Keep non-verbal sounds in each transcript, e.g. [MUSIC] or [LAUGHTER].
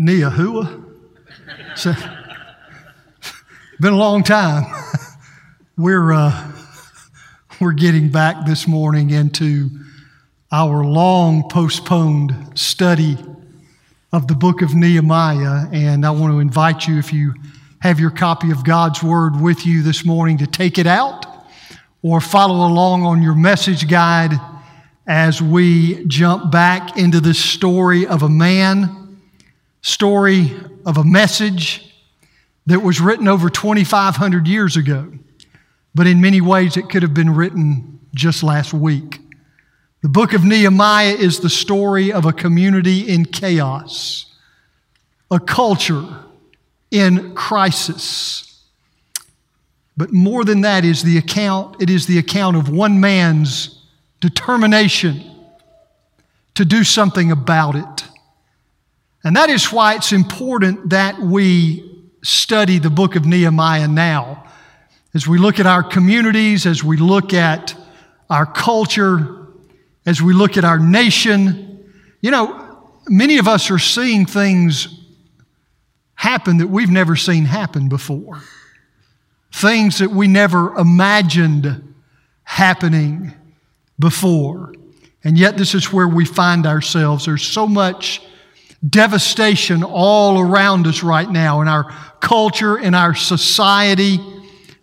Neahua. So, been a long time. We're, uh, we're getting back this morning into our long postponed study of the book of Nehemiah. And I want to invite you, if you have your copy of God's Word with you this morning, to take it out or follow along on your message guide as we jump back into the story of a man, story of a message that was written over 2,500 years ago, but in many ways it could have been written just last week. The book of Nehemiah is the story of a community in chaos, a culture in crisis. But more than that is the account, it is the account of one man's determination to do something about it. And that is why it's important that we study the book of Nehemiah now. As we look at our communities, as we look at our culture, as we look at our nation, you know, many of us are seeing things happen that we've never seen happen before. Things that we never imagined happening before. And yet, this is where we find ourselves. There's so much devastation all around us right now in our culture, in our society.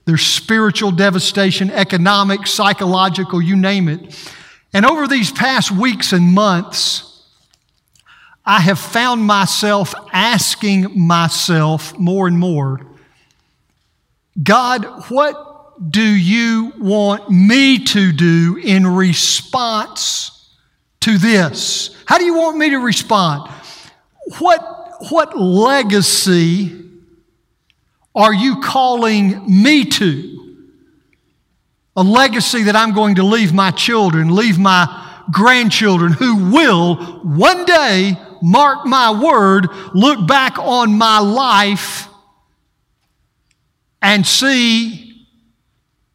There's spiritual devastation, economic, psychological, you name it. And over these past weeks and months, I have found myself asking myself more and more God, what do you want me to do in response to this? How do you want me to respond? What, what legacy are you calling me to? A legacy that I'm going to leave my children, leave my grandchildren who will one day, mark my word, look back on my life and see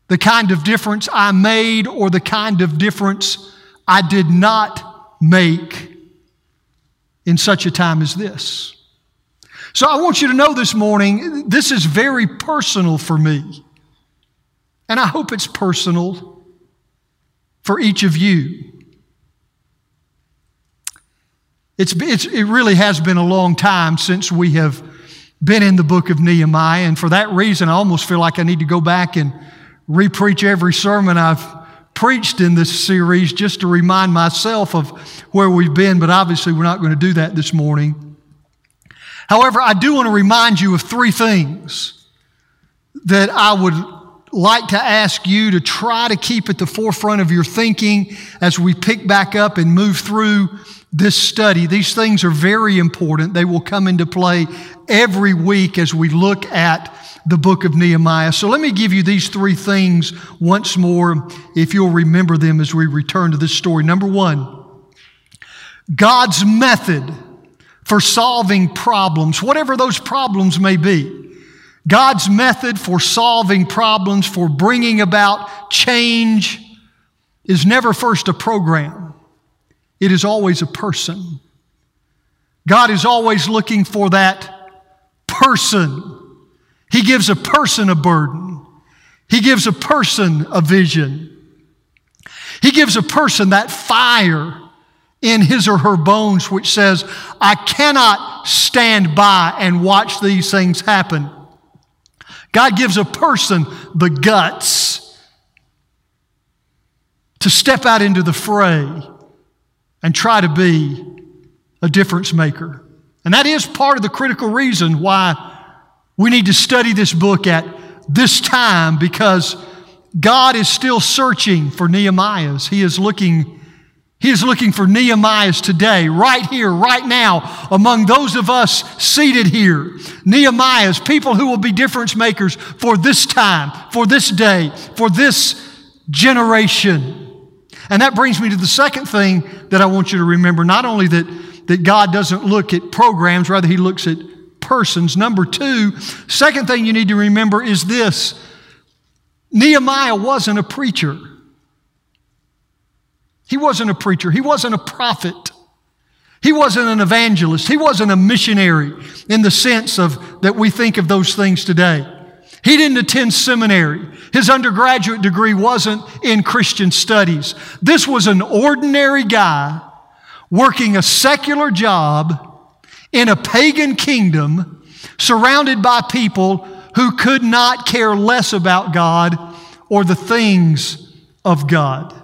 the kind of difference I made or the kind of difference I did not make in such a time as this. So I want you to know this morning, this is very personal for me. And I hope it's personal for each of you. It's, it's, it really has been a long time since we have been in the book of Nehemiah, and for that reason, I almost feel like I need to go back and repreach every sermon I've preached in this series just to remind myself of where we've been, but obviously we're not going to do that this morning. However, I do want to remind you of three things that I would like to ask you to try to keep at the forefront of your thinking as we pick back up and move through this study. These things are very important. They will come into play every week as we look at the book of Nehemiah. So let me give you these three things once more, if you'll remember them as we return to this story. Number one, God's method for solving problems, whatever those problems may be. God's method for solving problems, for bringing about change, is never first a program, it is always a person. God is always looking for that person. He gives a person a burden, He gives a person a vision. He gives a person that fire in his or her bones which says, I cannot stand by and watch these things happen. God gives a person the guts to step out into the fray and try to be a difference maker. And that is part of the critical reason why we need to study this book at this time because God is still searching for Nehemiahs. He is looking he is looking for Nehemiahs today, right here, right now, among those of us seated here. Nehemiahs, people who will be difference makers for this time, for this day, for this generation. And that brings me to the second thing that I want you to remember not only that, that God doesn't look at programs, rather, He looks at persons. Number two, second thing you need to remember is this Nehemiah wasn't a preacher. He wasn't a preacher, he wasn't a prophet. He wasn't an evangelist. He wasn't a missionary in the sense of that we think of those things today. He didn't attend seminary. His undergraduate degree wasn't in Christian studies. This was an ordinary guy working a secular job in a pagan kingdom surrounded by people who could not care less about God or the things of God.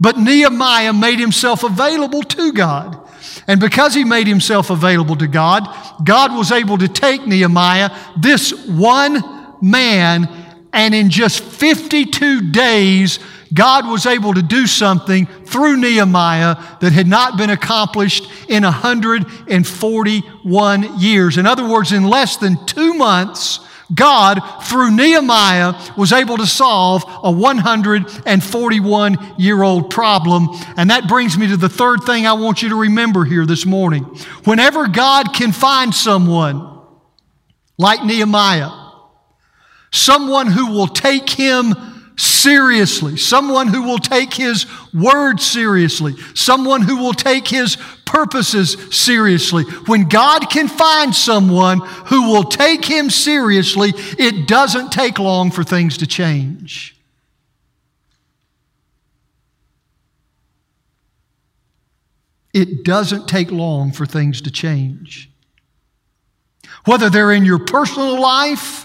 But Nehemiah made himself available to God. And because he made himself available to God, God was able to take Nehemiah, this one man, and in just 52 days, God was able to do something through Nehemiah that had not been accomplished in 141 years. In other words, in less than two months, God, through Nehemiah, was able to solve a 141 year old problem. And that brings me to the third thing I want you to remember here this morning. Whenever God can find someone like Nehemiah, someone who will take him seriously, someone who will take his word seriously, someone who will take his purposes seriously. When God can find someone who will take him seriously, it doesn't take long for things to change. It doesn't take long for things to change. Whether they're in your personal life,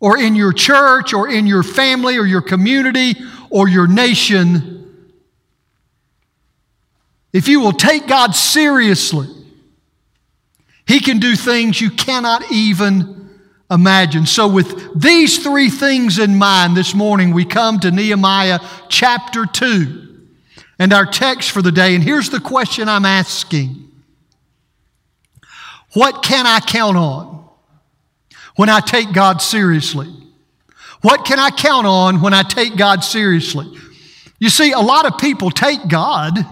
or in your church, or in your family, or your community, or your nation, if you will take God seriously, He can do things you cannot even imagine. So, with these three things in mind, this morning we come to Nehemiah chapter 2 and our text for the day. And here's the question I'm asking What can I count on when I take God seriously? What can I count on when I take God seriously? You see, a lot of people take God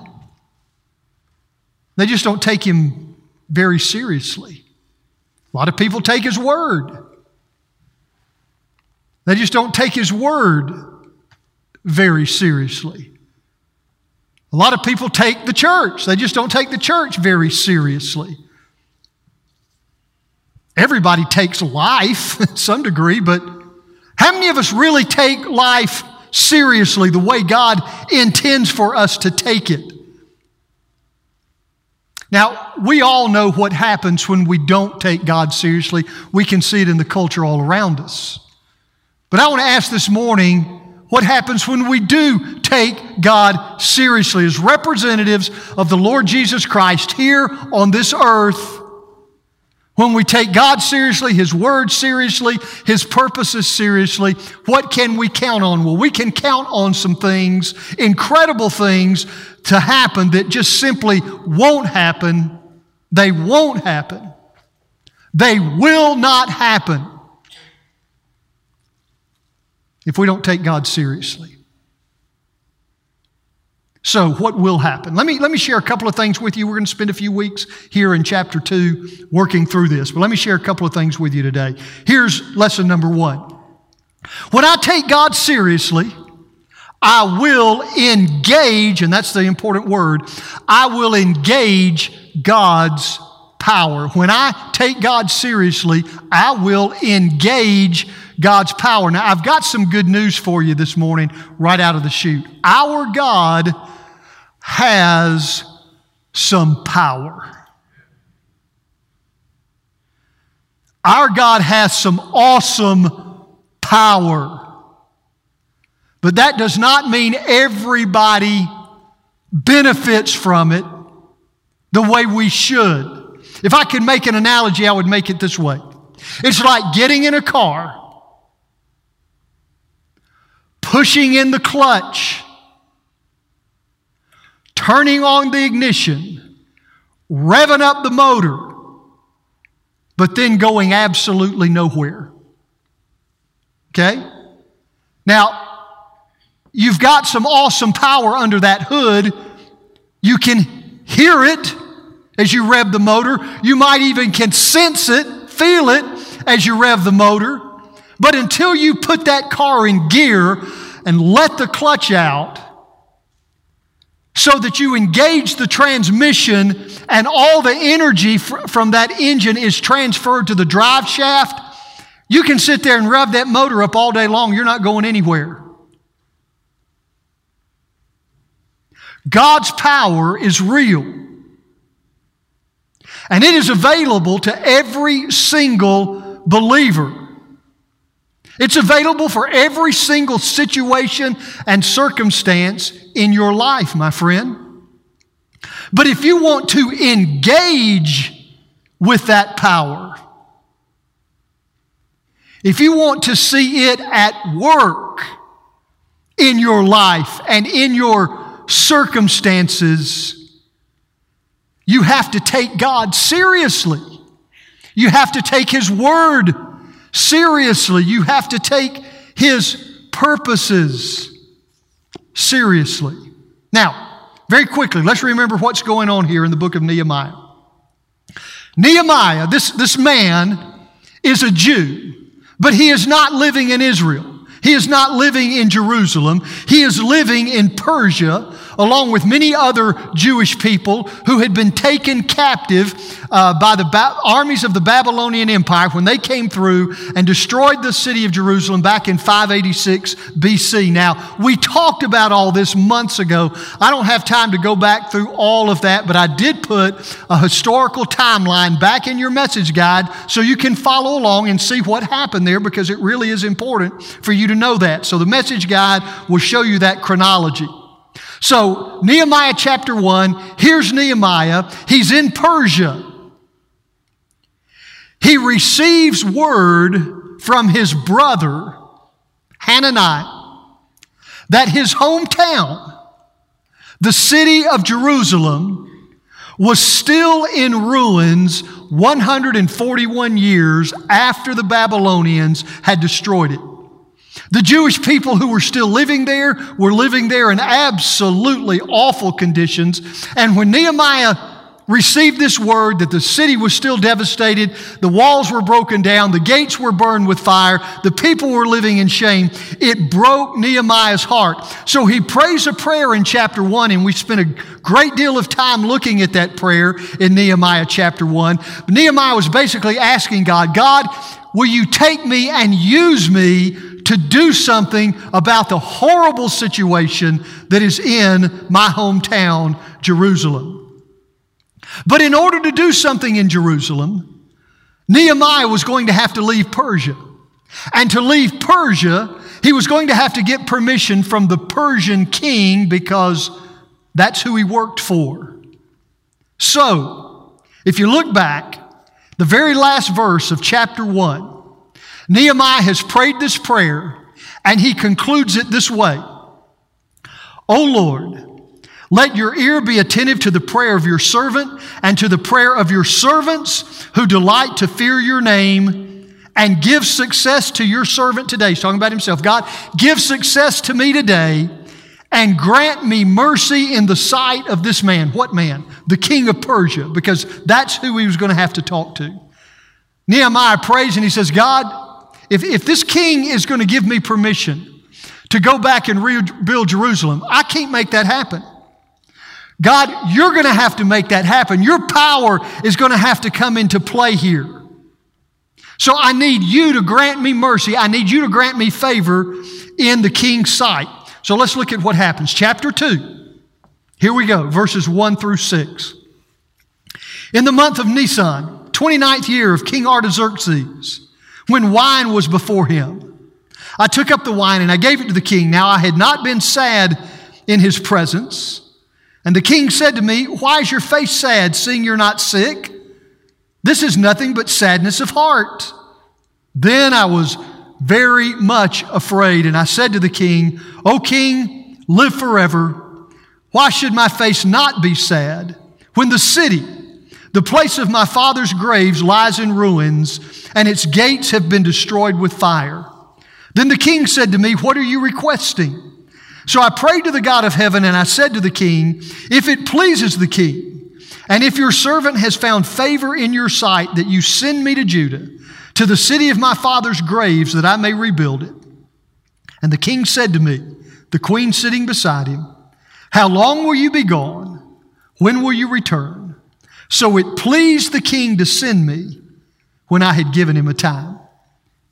they just don't take him very seriously. A lot of people take his word. They just don't take his word very seriously. A lot of people take the church. They just don't take the church very seriously. Everybody takes life [LAUGHS] to some degree, but how many of us really take life seriously the way God intends for us to take it? Now, we all know what happens when we don't take God seriously. We can see it in the culture all around us. But I want to ask this morning what happens when we do take God seriously as representatives of the Lord Jesus Christ here on this earth. When we take God seriously, His Word seriously, His purposes seriously, what can we count on? Well, we can count on some things, incredible things to happen that just simply won't happen. They won't happen. They will not happen if we don't take God seriously. So, what will happen? Let me, let me share a couple of things with you. We're going to spend a few weeks here in chapter 2 working through this, but let me share a couple of things with you today. Here's lesson number one. When I take God seriously, I will engage, and that's the important word, I will engage God's power. When I take God seriously, I will engage God's power. Now, I've got some good news for you this morning, right out of the chute. Our God has some power. Our God has some awesome power. But that does not mean everybody benefits from it the way we should. If I could make an analogy, I would make it this way it's like getting in a car, pushing in the clutch, turning on the ignition, revving up the motor, but then going absolutely nowhere. Okay? Now, You've got some awesome power under that hood. You can hear it as you rev the motor. You might even can sense it, feel it as you rev the motor. But until you put that car in gear and let the clutch out, so that you engage the transmission and all the energy fr- from that engine is transferred to the drive shaft, you can sit there and rev that motor up all day long. You're not going anywhere. God's power is real. And it is available to every single believer. It's available for every single situation and circumstance in your life, my friend. But if you want to engage with that power, if you want to see it at work in your life and in your circumstances, you have to take God seriously. You have to take His Word seriously. You have to take His purposes seriously. Now, very quickly, let's remember what's going on here in the book of Nehemiah. Nehemiah, this, this man, is a Jew, but he is not living in Israel. He is not living in Jerusalem. He is living in Persia along with many other Jewish people who had been taken captive uh, by the ba- armies of the Babylonian Empire when they came through and destroyed the city of Jerusalem back in 586 BC. Now, we talked about all this months ago. I don't have time to go back through all of that, but I did put a historical timeline back in your message guide so you can follow along and see what happened there because it really is important for you to know that. So the message guide will show you that chronology. So, Nehemiah chapter 1, here's Nehemiah. He's in Persia. He receives word from his brother, Hananiah, that his hometown, the city of Jerusalem, was still in ruins 141 years after the Babylonians had destroyed it. The Jewish people who were still living there were living there in absolutely awful conditions. And when Nehemiah received this word that the city was still devastated, the walls were broken down, the gates were burned with fire, the people were living in shame, it broke Nehemiah's heart. So he prays a prayer in chapter 1, and we spent a great deal of time looking at that prayer in Nehemiah chapter 1. Nehemiah was basically asking God, God, will you take me and use me to do something about the horrible situation that is in my hometown, Jerusalem. But in order to do something in Jerusalem, Nehemiah was going to have to leave Persia. And to leave Persia, he was going to have to get permission from the Persian king because that's who he worked for. So, if you look back, the very last verse of chapter 1, Nehemiah has prayed this prayer and he concludes it this way O Lord, let your ear be attentive to the prayer of your servant and to the prayer of your servants who delight to fear your name and give success to your servant today. He's talking about himself. God, give success to me today and grant me mercy in the sight of this man. What man? The king of Persia, because that's who he was going to have to talk to. Nehemiah prays and he says, God, if, if this king is going to give me permission to go back and rebuild Jerusalem, I can't make that happen. God, you're going to have to make that happen. Your power is going to have to come into play here. So I need you to grant me mercy. I need you to grant me favor in the king's sight. So let's look at what happens. Chapter 2. Here we go, verses 1 through 6. In the month of Nisan, 29th year of King Artaxerxes, when wine was before him. I took up the wine and I gave it to the king. Now I had not been sad in his presence. And the king said to me, Why is your face sad, seeing you're not sick? This is nothing but sadness of heart. Then I was very much afraid, and I said to the king, O king, live forever. Why should my face not be sad when the city, the place of my father's graves lies in ruins, and its gates have been destroyed with fire. Then the king said to me, What are you requesting? So I prayed to the God of heaven, and I said to the king, If it pleases the king, and if your servant has found favor in your sight, that you send me to Judah, to the city of my father's graves, that I may rebuild it. And the king said to me, the queen sitting beside him, How long will you be gone? When will you return? So it pleased the king to send me when I had given him a time.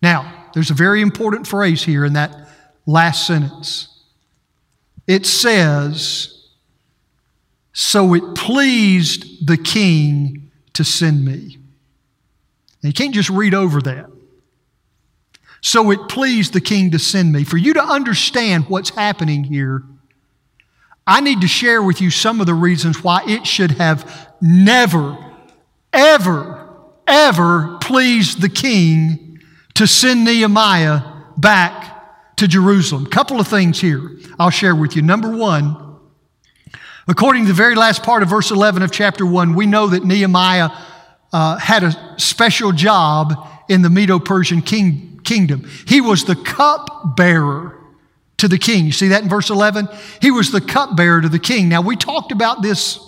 Now, there's a very important phrase here in that last sentence. It says, So it pleased the king to send me. Now, you can't just read over that. So it pleased the king to send me. For you to understand what's happening here, I need to share with you some of the reasons why it should have never, ever, ever pleased the king to send Nehemiah back to Jerusalem. Couple of things here I'll share with you. Number one, according to the very last part of verse 11 of chapter 1, we know that Nehemiah uh, had a special job in the Medo Persian king, kingdom. He was the cup bearer to the king. You see that in verse 11? He was the cupbearer to the king. Now, we talked about this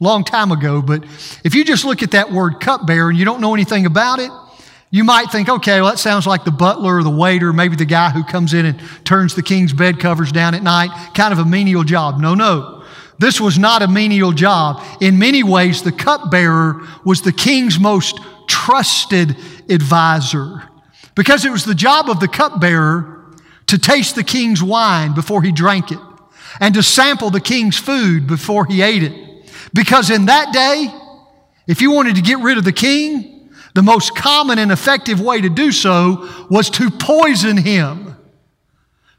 long time ago, but if you just look at that word cupbearer and you don't know anything about it, you might think, okay, well, that sounds like the butler or the waiter, maybe the guy who comes in and turns the king's bed covers down at night, kind of a menial job. No, no. This was not a menial job. In many ways, the cupbearer was the king's most trusted advisor because it was the job of the cupbearer to taste the king's wine before he drank it, and to sample the king's food before he ate it. Because in that day, if you wanted to get rid of the king, the most common and effective way to do so was to poison him.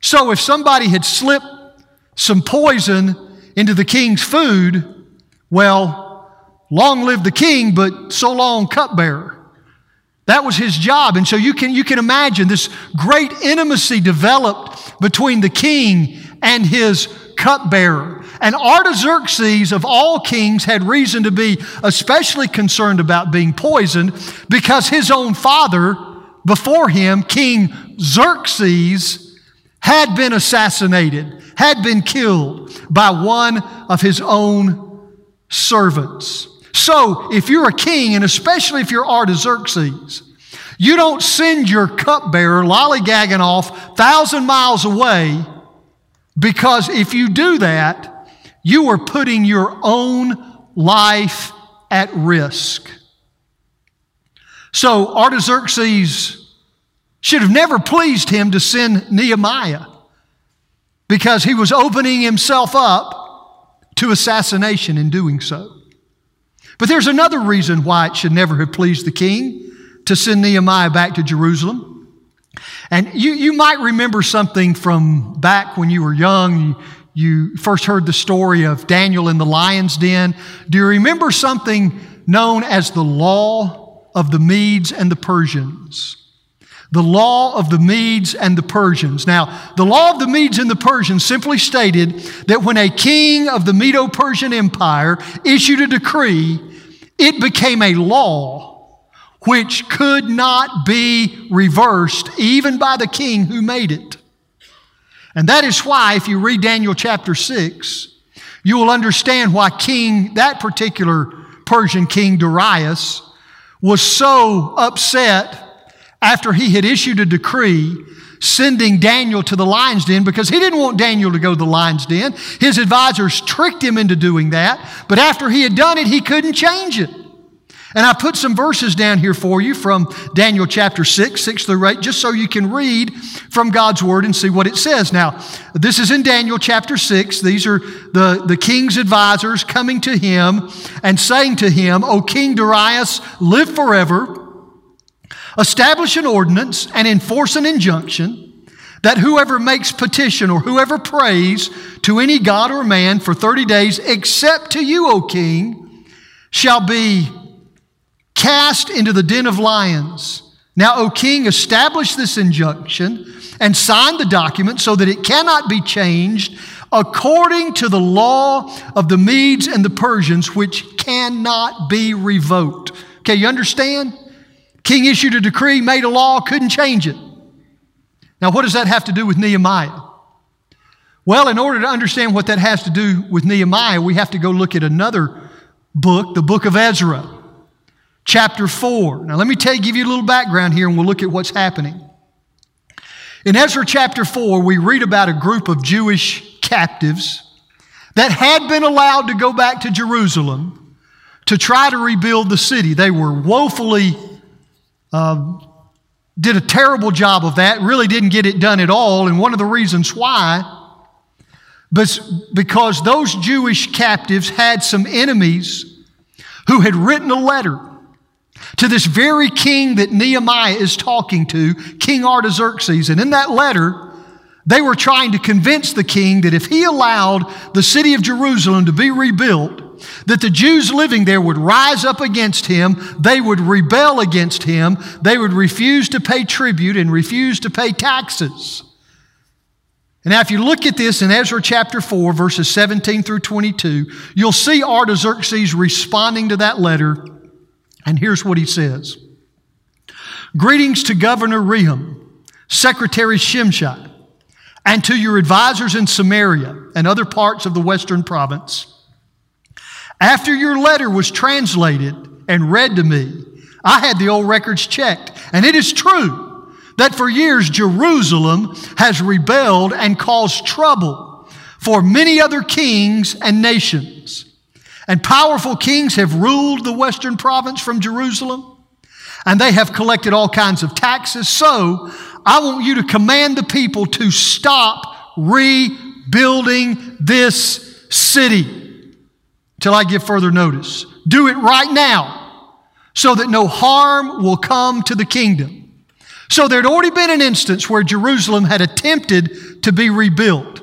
So if somebody had slipped some poison into the king's food, well, long live the king, but so long cupbearer. That was his job. And so you can, you can imagine this great intimacy developed between the king and his cupbearer. And Artaxerxes, of all kings, had reason to be especially concerned about being poisoned because his own father, before him, King Xerxes, had been assassinated, had been killed by one of his own servants. So, if you're a king, and especially if you're Artaxerxes, you don't send your cupbearer lollygagging off thousand miles away because if you do that, you are putting your own life at risk. So Artaxerxes should have never pleased him to send Nehemiah because he was opening himself up to assassination in doing so. But there's another reason why it should never have pleased the king to send Nehemiah back to Jerusalem. And you, you might remember something from back when you were young. You, you first heard the story of Daniel in the lion's den. Do you remember something known as the law of the Medes and the Persians? The law of the Medes and the Persians. Now, the law of the Medes and the Persians simply stated that when a king of the Medo Persian Empire issued a decree, it became a law which could not be reversed even by the king who made it. And that is why, if you read Daniel chapter 6, you will understand why King, that particular Persian king Darius, was so upset after he had issued a decree sending Daniel to the lion's den because he didn't want Daniel to go to the lion's den. His advisors tricked him into doing that, but after he had done it, he couldn't change it. And I put some verses down here for you from Daniel chapter 6, 6 through 8, just so you can read from God's word and see what it says. Now, this is in Daniel chapter 6. These are the, the king's advisors coming to him and saying to him, O King Darius, live forever establish an ordinance and enforce an injunction that whoever makes petition or whoever prays to any god or man for 30 days, except to you, O king, shall be cast into the den of lions. Now, O king, establish this injunction and sign the document so that it cannot be changed according to the law of the Medes and the Persians, which cannot be revoked. Okay, you understand? King issued a decree, made a law, couldn't change it. Now, what does that have to do with Nehemiah? Well, in order to understand what that has to do with Nehemiah, we have to go look at another book, the book of Ezra, chapter 4. Now, let me tell you, give you a little background here, and we'll look at what's happening. In Ezra chapter 4, we read about a group of Jewish captives that had been allowed to go back to Jerusalem to try to rebuild the city. They were woefully, uh, did a terrible job of that, really didn't get it done at all. And one of the reasons why, was because those Jewish captives had some enemies who had written a letter to this very king that Nehemiah is talking to, King Artaxerxes. And in that letter, they were trying to convince the king that if he allowed the city of Jerusalem to be rebuilt, that the Jews living there would rise up against him, they would rebel against him, they would refuse to pay tribute and refuse to pay taxes. And now, if you look at this in Ezra chapter 4, verses 17 through 22, you'll see Artaxerxes responding to that letter. And here's what he says Greetings to Governor Rehum, Secretary Shimshai, and to your advisors in Samaria and other parts of the western province. After your letter was translated and read to me, I had the old records checked, and it is true that for years Jerusalem has rebelled and caused trouble for many other kings and nations. And powerful kings have ruled the western province from Jerusalem, and they have collected all kinds of taxes. So I want you to command the people to stop rebuilding this city till I give further notice. Do it right now so that no harm will come to the kingdom. So there had already been an instance where Jerusalem had attempted to be rebuilt.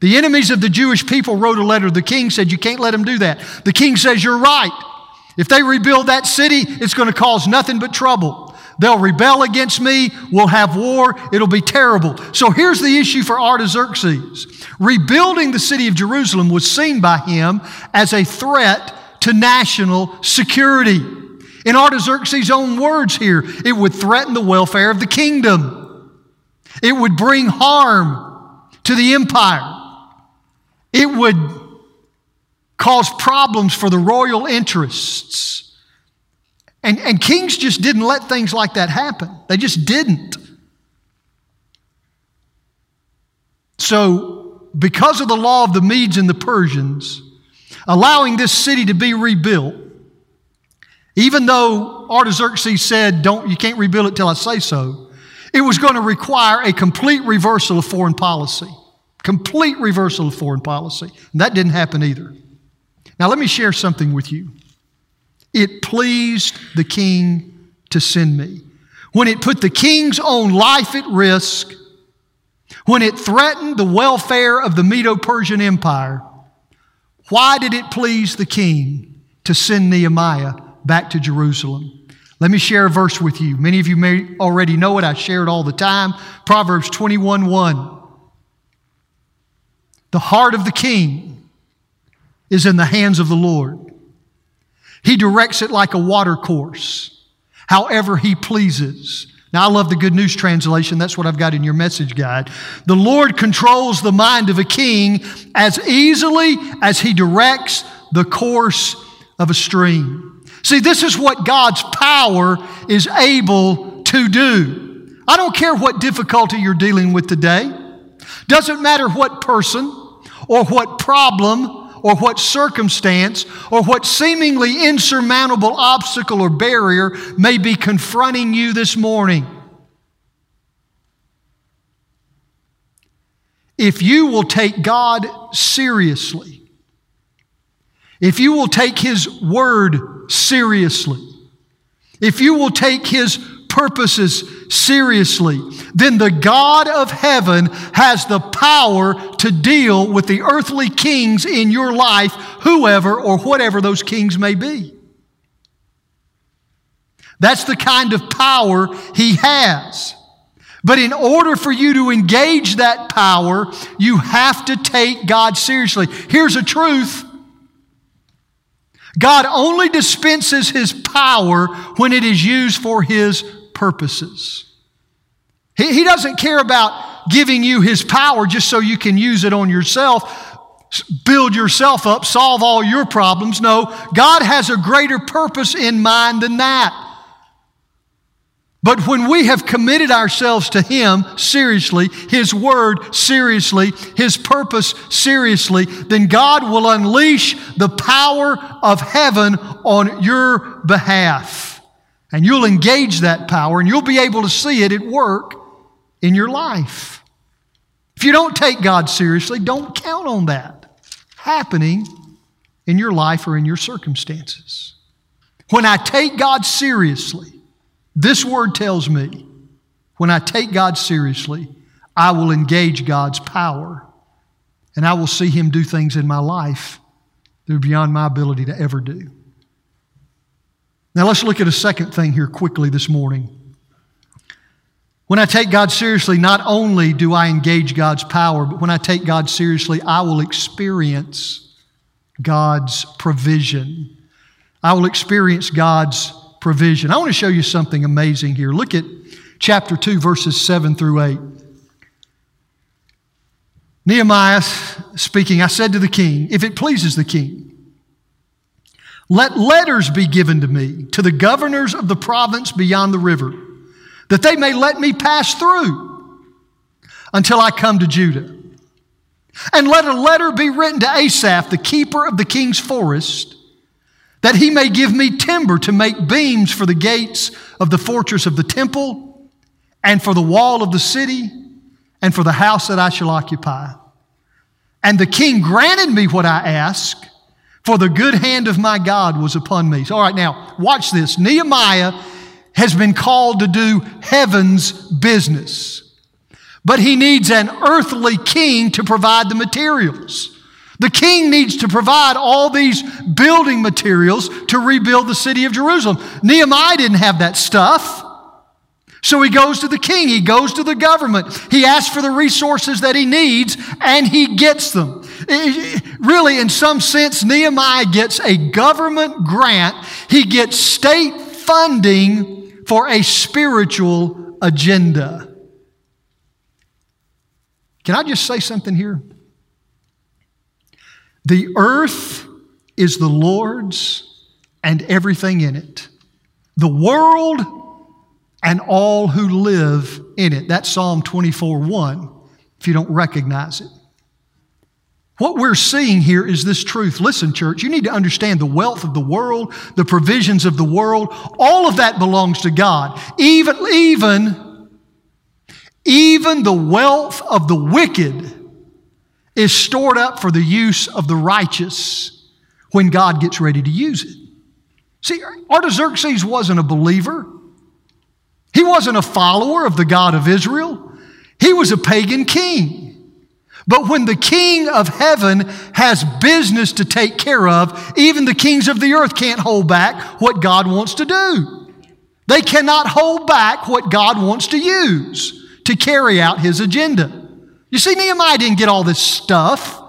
The enemies of the Jewish people wrote a letter. The king said, You can't let them do that. The king says, You're right. If they rebuild that city, it's going to cause nothing but trouble. They'll rebel against me. We'll have war. It'll be terrible. So here's the issue for Artaxerxes rebuilding the city of Jerusalem was seen by him as a threat to national security. In Artaxerxes' own words here, it would threaten the welfare of the kingdom. It would bring harm to the empire. It would cause problems for the royal interests. And, and kings just didn't let things like that happen. They just didn't. So, because of the law of the Medes and the Persians, allowing this city to be rebuilt, even though Artaxerxes said, Don't, you can't rebuild it till I say so, it was going to require a complete reversal of foreign policy. Complete reversal of foreign policy. And that didn't happen either. Now, let me share something with you. It pleased the king to send me. When it put the king's own life at risk, when it threatened the welfare of the Medo Persian Empire, why did it please the king to send Nehemiah back to Jerusalem. Let me share a verse with you. Many of you may already know it. I share it all the time. Proverbs 21 1. The heart of the king is in the hands of the Lord. He directs it like a water course, however he pleases. Now, I love the Good News Translation. That's what I've got in your message guide. The Lord controls the mind of a king as easily as he directs the course of a stream. See, this is what God's power is able to do. I don't care what difficulty you're dealing with today. Doesn't matter what person or what problem or what circumstance or what seemingly insurmountable obstacle or barrier may be confronting you this morning. If you will take God seriously, if you will take His Word seriously, if you will take His purposes seriously, then the God of heaven has the power to deal with the earthly kings in your life, whoever or whatever those kings may be. That's the kind of power He has. But in order for you to engage that power, you have to take God seriously. Here's a truth God only dispenses his power when it is used for his purposes. He, he doesn't care about giving you his power just so you can use it on yourself, build yourself up, solve all your problems. No, God has a greater purpose in mind than that. But when we have committed ourselves to Him seriously, His Word seriously, His purpose seriously, then God will unleash the power of heaven on your behalf. And you'll engage that power and you'll be able to see it at work in your life. If you don't take God seriously, don't count on that happening in your life or in your circumstances. When I take God seriously, this word tells me when I take God seriously, I will engage God's power and I will see Him do things in my life that are beyond my ability to ever do. Now, let's look at a second thing here quickly this morning. When I take God seriously, not only do I engage God's power, but when I take God seriously, I will experience God's provision. I will experience God's provision. I want to show you something amazing here. Look at chapter 2, verses 7 through 8. Nehemiah speaking, I said to the king, If it pleases the king, let letters be given to me, to the governors of the province beyond the river, that they may let me pass through until I come to Judah. And let a letter be written to Asaph, the keeper of the king's forest, that he may give me timber to make beams for the gates of the fortress of the temple, and for the wall of the city, and for the house that I shall occupy. And the king granted me what I asked, for the good hand of my God was upon me. So, all right, now, watch this. Nehemiah has been called to do heaven's business, but he needs an earthly king to provide the materials. The king needs to provide all these building materials to rebuild the city of Jerusalem. Nehemiah didn't have that stuff. So he goes to the king, he goes to the government, he asks for the resources that he needs, and he gets them. Really, in some sense, Nehemiah gets a government grant, he gets state funding for a spiritual agenda. Can I just say something here? The earth is the Lord's and everything in it. The world and all who live in it. That's Psalm 24 1, if you don't recognize it. What we're seeing here is this truth. Listen, church, you need to understand the wealth of the world, the provisions of the world. All of that belongs to God. Even, even, even the wealth of the wicked is stored up for the use of the righteous when God gets ready to use it. See, Artaxerxes wasn't a believer. He wasn't a follower of the God of Israel. He was a pagan king. But when the king of heaven has business to take care of, even the kings of the earth can't hold back what God wants to do. They cannot hold back what God wants to use to carry out his agenda. You see, Nehemiah didn't get all this stuff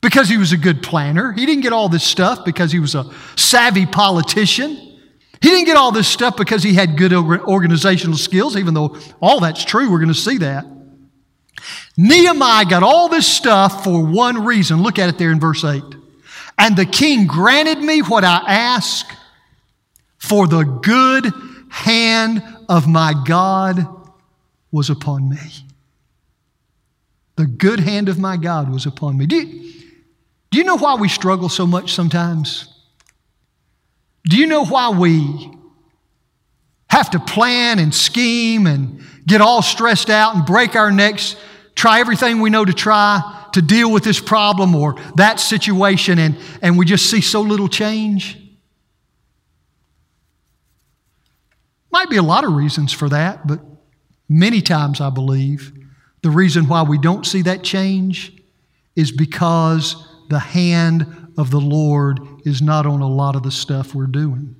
because he was a good planner. He didn't get all this stuff because he was a savvy politician. He didn't get all this stuff because he had good organizational skills, even though all that's true. We're going to see that. Nehemiah got all this stuff for one reason. Look at it there in verse 8. And the king granted me what I asked, for the good hand of my God was upon me. The good hand of my God was upon me. Do you, do you know why we struggle so much sometimes? Do you know why we have to plan and scheme and get all stressed out and break our necks, try everything we know to try to deal with this problem or that situation, and, and we just see so little change? Might be a lot of reasons for that, but many times I believe the reason why we don't see that change is because the hand of the Lord is not on a lot of the stuff we're doing.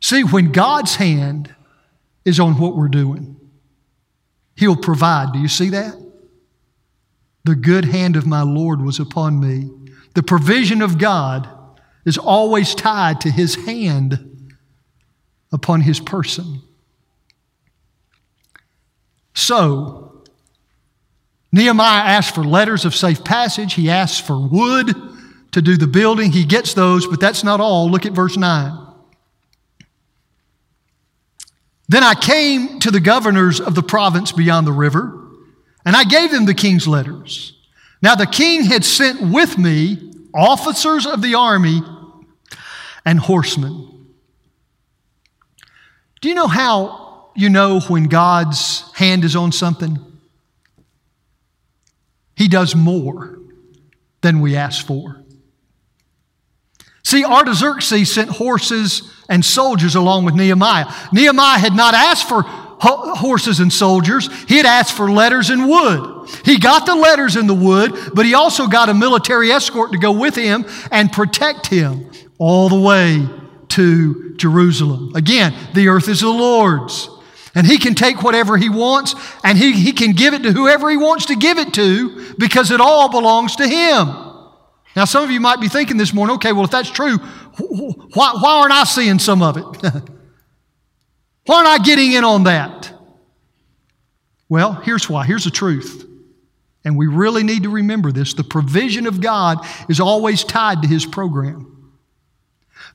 See, when God's hand is on what we're doing, He'll provide. Do you see that? The good hand of my Lord was upon me. The provision of God is always tied to His hand upon His person. So, Nehemiah asked for letters of safe passage. He asks for wood to do the building. He gets those, but that's not all. Look at verse 9. Then I came to the governors of the province beyond the river, and I gave them the king's letters. Now the king had sent with me officers of the army and horsemen. Do you know how you know when God's hand is on something? He does more than we ask for. See, Artaxerxes sent horses and soldiers along with Nehemiah. Nehemiah had not asked for horses and soldiers, he had asked for letters and wood. He got the letters and the wood, but he also got a military escort to go with him and protect him all the way to Jerusalem. Again, the earth is the Lord's. And he can take whatever he wants and he, he can give it to whoever he wants to give it to because it all belongs to him. Now, some of you might be thinking this morning, okay, well, if that's true, why, why aren't I seeing some of it? [LAUGHS] why aren't I getting in on that? Well, here's why. Here's the truth. And we really need to remember this. The provision of God is always tied to His program.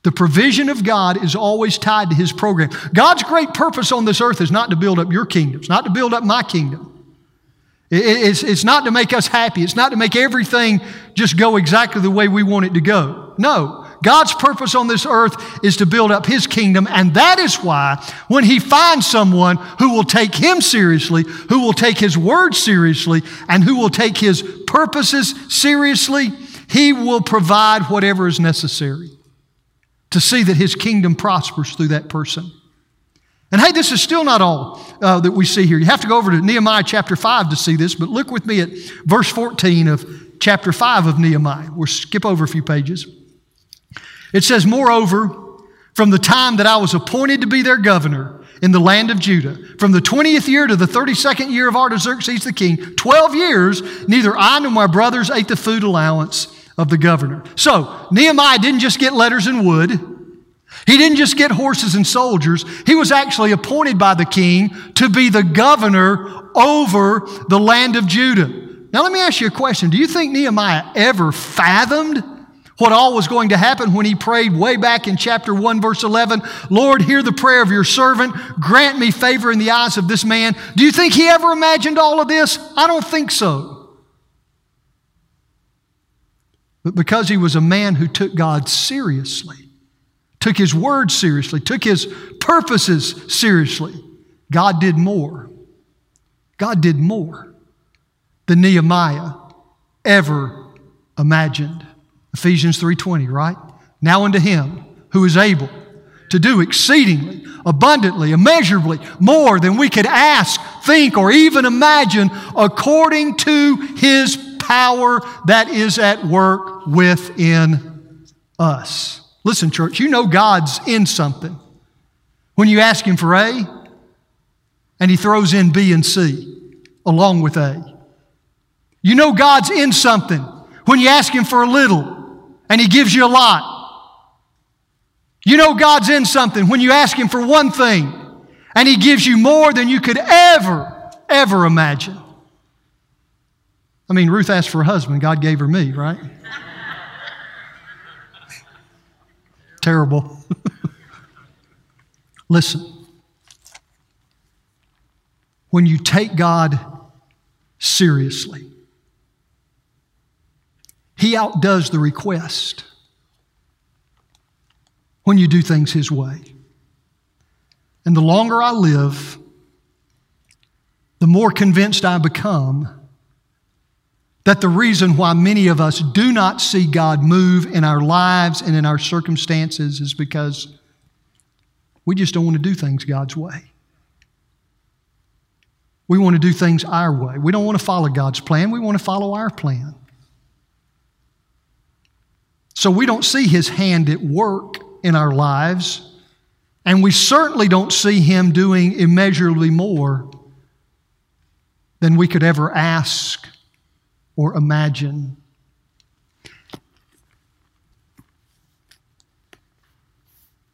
The provision of God is always tied to His program. God's great purpose on this earth is not to build up your kingdom, it's not to build up my kingdom. It's, it's not to make us happy. It's not to make everything just go exactly the way we want it to go. No. God's purpose on this earth is to build up His kingdom, and that is why when He finds someone who will take Him seriously, who will take His word seriously, and who will take His purposes seriously, He will provide whatever is necessary to see that His kingdom prospers through that person. And hey, this is still not all uh, that we see here. You have to go over to Nehemiah chapter 5 to see this, but look with me at verse 14 of chapter 5 of Nehemiah. We'll skip over a few pages. It says, Moreover, from the time that I was appointed to be their governor in the land of Judah, from the 20th year to the 32nd year of Artaxerxes the king, 12 years, neither I nor my brothers ate the food allowance of the governor. So, Nehemiah didn't just get letters and wood. He didn't just get horses and soldiers, he was actually appointed by the king to be the governor over the land of Judah. Now, let me ask you a question. Do you think Nehemiah ever fathomed what all was going to happen when he prayed way back in chapter 1, verse 11? Lord, hear the prayer of your servant. Grant me favor in the eyes of this man. Do you think he ever imagined all of this? I don't think so. But because he was a man who took God seriously, took his word seriously, took his purposes seriously, God did more. God did more than Nehemiah ever imagined. Ephesians 3:20, right? Now unto him who is able to do exceedingly, abundantly, immeasurably more than we could ask, think, or even imagine according to his power that is at work within us. Listen, church, you know God's in something. When you ask Him for A, and He throws in B and C along with A. You know God's in something when you ask Him for a little, and He gives you a lot. You know God's in something when you ask Him for one thing, and He gives you more than you could ever, ever imagine. I mean, Ruth asked for a husband, God gave her me, right? terrible. [LAUGHS] Listen, when you take God seriously, He outdoes the request when you do things His way. And the longer I live, the more convinced I become that the reason why many of us do not see God move in our lives and in our circumstances is because we just don't want to do things God's way. We want to do things our way. We don't want to follow God's plan, we want to follow our plan. So we don't see His hand at work in our lives, and we certainly don't see Him doing immeasurably more than we could ever ask or imagine.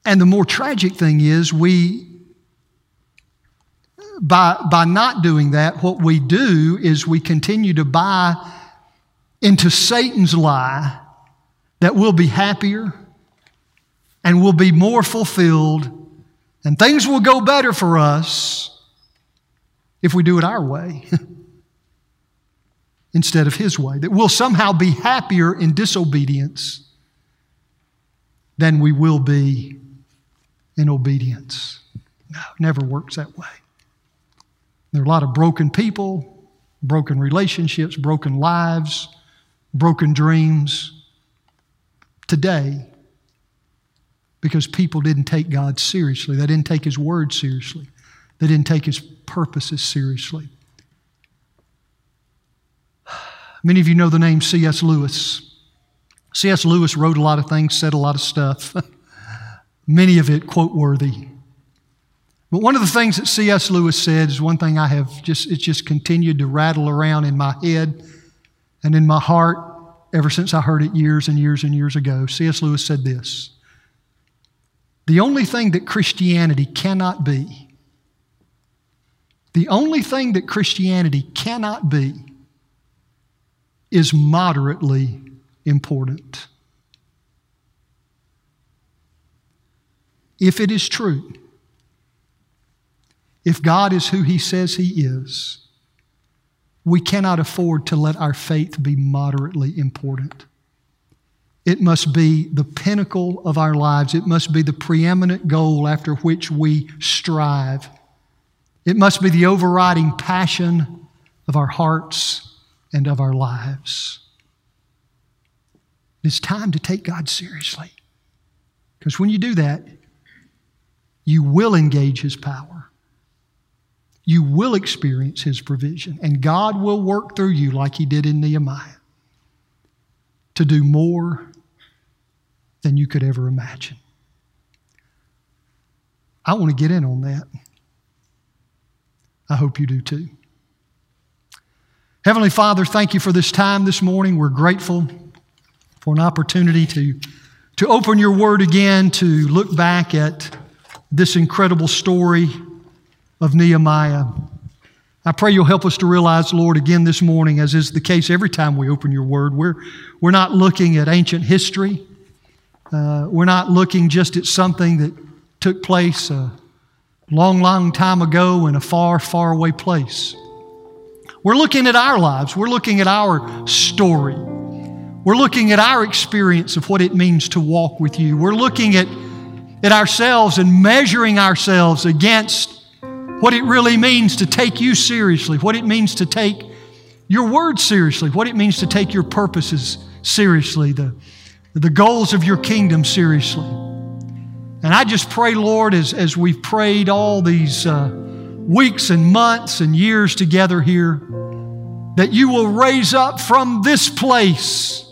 And the more tragic thing is, we, by, by not doing that, what we do is we continue to buy into Satan's lie that we'll be happier and we'll be more fulfilled And things will go better for us if we do it our way [LAUGHS] instead of His way. That we'll somehow be happier in disobedience than we will be in obedience. No, it never works that way. There are a lot of broken people, broken relationships, broken lives, broken dreams today because people didn't take God seriously. They didn't take His word seriously. They didn't take His purposes seriously. Many of you know the name C.S. Lewis. C.S. Lewis wrote a lot of things, said a lot of stuff, [LAUGHS] many of it quote worthy. But one of the things that C.S. Lewis said is one thing I have just, it's just continued to rattle around in my head and in my heart ever since I heard it years and years and years ago. C.S. Lewis said this The only thing that Christianity cannot be, the only thing that Christianity cannot be is moderately important. If it is true, if God is who He says He is, we cannot afford to let our faith be moderately important. It must be the pinnacle of our lives. It must be the preeminent goal after which we strive. It must be the overriding passion of our hearts and of our lives. It's time to take God seriously. Because when you do that, you will engage His power. You will experience His provision. And God will work through you like He did in Nehemiah to do more than you could ever imagine. I want to get in on that. I hope you do too. Heavenly Father, thank you for this time this morning. We're grateful for an opportunity to, to open your word again, to look back at this incredible story of Nehemiah. I pray you'll help us to realize, Lord, again this morning, as is the case every time we open your word, we're, we're not looking at ancient history. Uh, we're not looking just at something that took place a long, long time ago in a far, far away place. We're looking at our lives. We're looking at our story. We're looking at our experience of what it means to walk with you. We're looking at, at ourselves and measuring ourselves against what it really means to take you seriously, what it means to take your word seriously, what it means to take your purposes seriously, the, the goals of your kingdom seriously. And I just pray, Lord, as, as we've prayed all these uh, weeks and months and years together here, that you will raise up from this place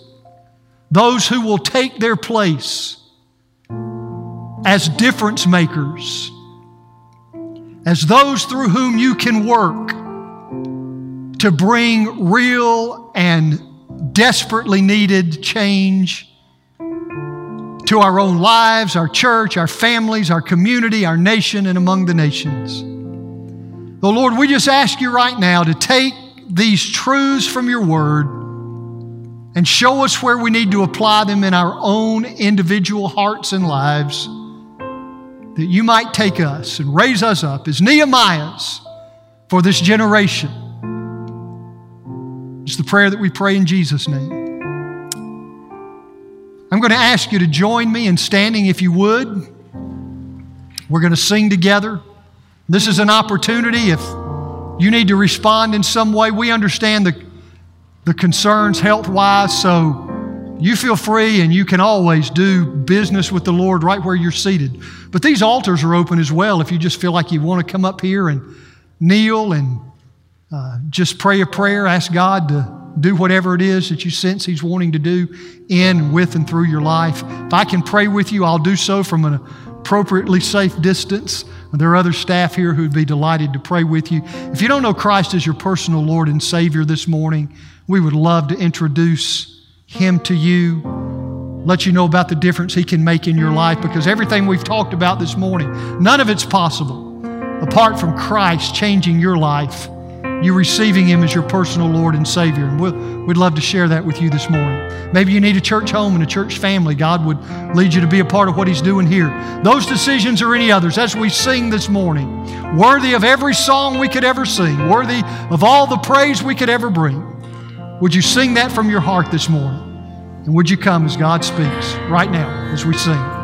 those who will take their place as difference makers, as those through whom you can work to bring real and desperately needed change to our own lives, our church, our families, our community, our nation, and among the nations. The Lord, we just ask you right now to take these truths from your word and show us where we need to apply them in our own individual hearts and lives, that you might take us and raise us up as Nehemiahs for this generation. It's the prayer that we pray in Jesus' name. I'm going to ask you to join me in standing if you would. We're going to sing together. This is an opportunity if you need to respond in some way. We understand the the concerns health wise. So you feel free and you can always do business with the Lord right where you're seated. But these altars are open as well if you just feel like you want to come up here and kneel and uh, just pray a prayer, ask God to do whatever it is that you sense He's wanting to do in, with, and through your life. If I can pray with you, I'll do so from an appropriately safe distance. There are other staff here who'd be delighted to pray with you. If you don't know Christ as your personal Lord and Savior this morning, we would love to introduce him to you, let you know about the difference he can make in your life because everything we've talked about this morning, none of it's possible apart from Christ changing your life you receiving Him as your personal Lord and Savior. And we'll, we'd love to share that with you this morning. Maybe you need a church home and a church family. God would lead you to be a part of what He's doing here. Those decisions or any others, as we sing this morning, worthy of every song we could ever sing, worthy of all the praise we could ever bring. Would you sing that from your heart this morning? And would you come as God speaks right now as we sing?